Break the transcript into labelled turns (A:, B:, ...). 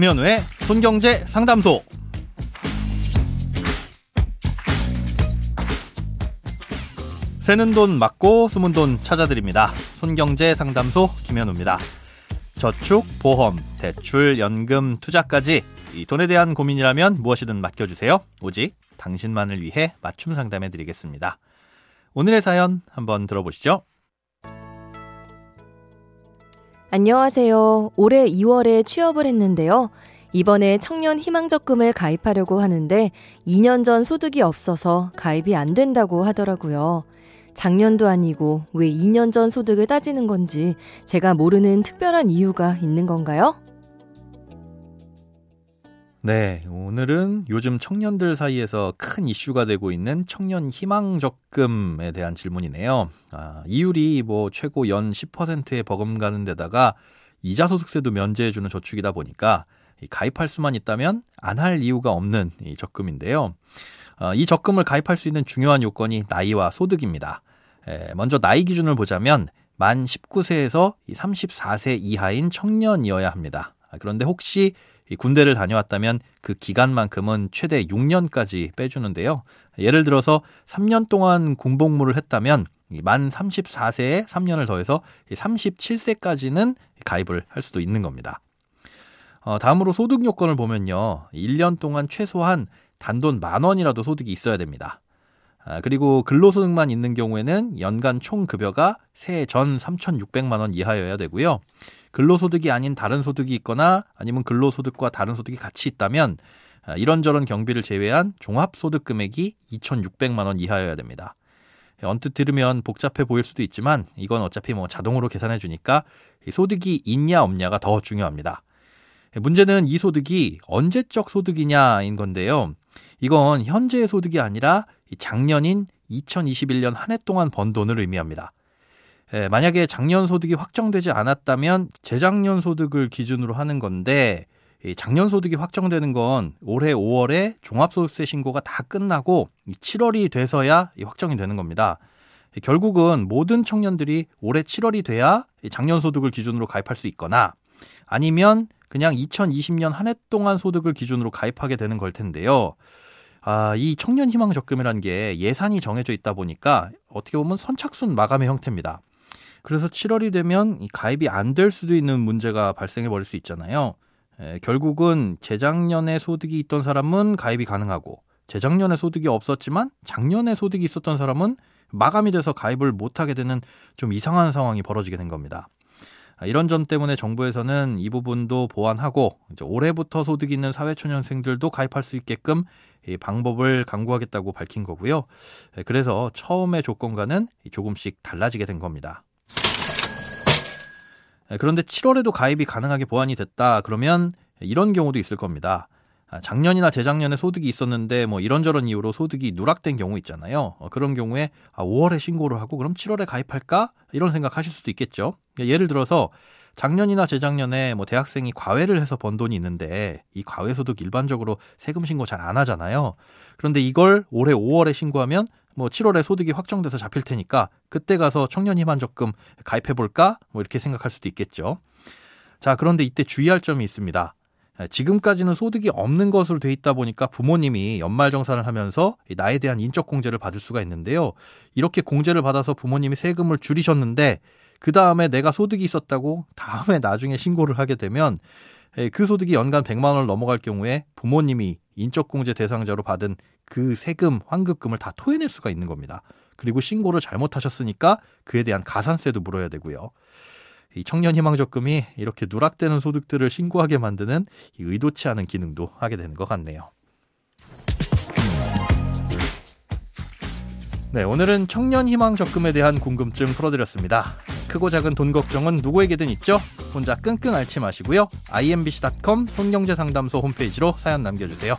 A: 김현우의 손경제 상담소. 새는 돈 맞고 숨은 돈 찾아드립니다. 손경제 상담소 김현우입니다. 저축, 보험, 대출, 연금, 투자까지 이 돈에 대한 고민이라면 무엇이든 맡겨주세요. 오직 당신만을 위해 맞춤 상담해 드리겠습니다. 오늘의 사연 한번 들어보시죠.
B: 안녕하세요. 올해 2월에 취업을 했는데요. 이번에 청년 희망적금을 가입하려고 하는데 2년 전 소득이 없어서 가입이 안 된다고 하더라고요. 작년도 아니고 왜 2년 전 소득을 따지는 건지 제가 모르는 특별한 이유가 있는 건가요?
A: 네, 오늘은 요즘 청년들 사이에서 큰 이슈가 되고 있는 청년 희망 적금에 대한 질문이네요. 아, 이율이 뭐 최고 연 10%에 버금가는 데다가 이자 소득세도 면제해주는 저축이다 보니까 가입할 수만 있다면 안 할 이유가 없는 이 적금인데요. 어, 이 적금을 가입할 수 있는 중요한 요건이 나이와 소득입니다. 먼저 나이 기준을 보자면 만 19세에서 34세 이하인 청년이어야 합니다. 아, 그런데 혹시 군대를 다녀왔다면 그 기간만큼은 최대 6년까지 빼주는데요. 예를 들어서 3년 동안 군복무를 했다면 만 34세에 3년을 더해서 37세까지는 가입을 할 수도 있는 겁니다. 어, 다음으로 소득 요건을 보면요. 1년 동안 최소한 단돈 만 원이라도 소득이 있어야 됩니다. 아, 그리고 근로소득만 있는 경우에는 연간 총 급여가 세해 전 3,600만 원 이하여야 되고요. 근로소득이 아닌 다른 소득이 있거나 아니면 근로소득과 다른 소득이 같이 있다면 아, 이런저런 경비를 제외한 종합소득 금액이 2,600만 원 이하여야 됩니다. 언뜻 들으면 복잡해 보일 수도 있지만 이건 어차피 뭐 자동으로 계산해 주니까 소득이 있냐 없냐가 더 중요합니다. 문제는 이 소득이 언제적 소득이냐인 건데요. 이건 현재의 소득이 아니라 작년인 2021년 한 해 동안 번 돈을 의미합니다. 예, 만약에 작년 소득이 확정되지 않았다면 재작년 소득을 기준으로 하는 건데 작년 소득이 확정되는 건 올해 5월에 종합소득세 신고가 다 끝나고 7월이 돼서야 확정이 되는 겁니다. 결국은 모든 청년들이 올해 7월이 돼야 작년 소득을 기준으로 가입할 수 있거나 아니면 그냥 2020년 한 해 동안 소득을 기준으로 가입하게 되는 걸 텐데요. 아, 이 청년 희망 적금이라는 게 예산이 정해져 있다 보니까 어떻게 보면 선착순 마감의 형태입니다. 그래서 7월이 되면 가입이 안 될 수도 있는 문제가 발생해 버릴 수 있잖아요. 에, 결국은 재작년에 소득이 있던 사람은 가입이 가능하고 재작년에 소득이 없었지만 작년에 소득이 있었던 사람은 마감이 돼서 가입을 못하게 되는 좀 이상한 상황이 벌어지게 된 겁니다. 아, 이런 점 때문에 정부에서는 이 부분도 보완하고 올해부터 소득이 있는 사회초년생들도 가입할 수 있게끔 이 방법을 강구하겠다고 밝힌 거고요. 예, 그래서 처음의 조건과는 조금씩 달라지게 된 겁니다. 예, 그런데 7월에도 가입이 가능하게 보완이 됐다 그러면 이런 경우도 있을 겁니다. 아, 작년이나 재작년에 소득이 있었는데 뭐 이런저런 이유로 소득이 누락된 경우 있잖아요. 어, 그런 경우에 5월에 아, 신고를 하고 그럼 7월에 가입할까? 이런 생각하실 수도 있겠죠. 그러니까 예를 들어서 작년이나 재작년에 뭐 대학생이 과외를 해서 번 돈이 있는데 이 과외 소득 일반적으로 세금 신고 잘 안 하잖아요. 그런데 이걸 올해 5월에 신고하면 뭐 7월에 소득이 확정돼서 잡힐 테니까 그때 가서 청년 희망 적금 가입해 볼까? 뭐 이렇게 생각할 수도 있겠죠. 자, 그런데 이때 주의할 점이 있습니다. 지금까지는 소득이 없는 것으로 돼 있다 보니까 부모님이 연말정산을 하면서 나에 대한 인적 공제를 받을 수가 있는데요. 이렇게 공제를 받아서 부모님이 세금을 줄이셨는데 그 다음에 내가 소득이 있었다고 다음에 나중에 신고를 하게 되면 그 소득이 연간 100만 원을 넘어갈 경우에 부모님이 인적공제 대상자로 받은 그 세금, 환급금을 다 토해낼 수가 있는 겁니다. 그리고 신고를 잘못하셨으니까 그에 대한 가산세도 물어야 되고요. 이 청년 희망 적금이 이렇게 누락되는 소득들을 신고하게 만드는 의도치 않은 기능도 하게 되는 것 같네요. 네, 오늘은 청년 희망 적금에 대한 궁금증 풀어드렸습니다. 크고 작은 돈 걱정은 누구에게든 있죠? 혼자 끙끙 앓지 마시고요. imbc.com 손경제상담소 홈페이지로 사연 남겨주세요.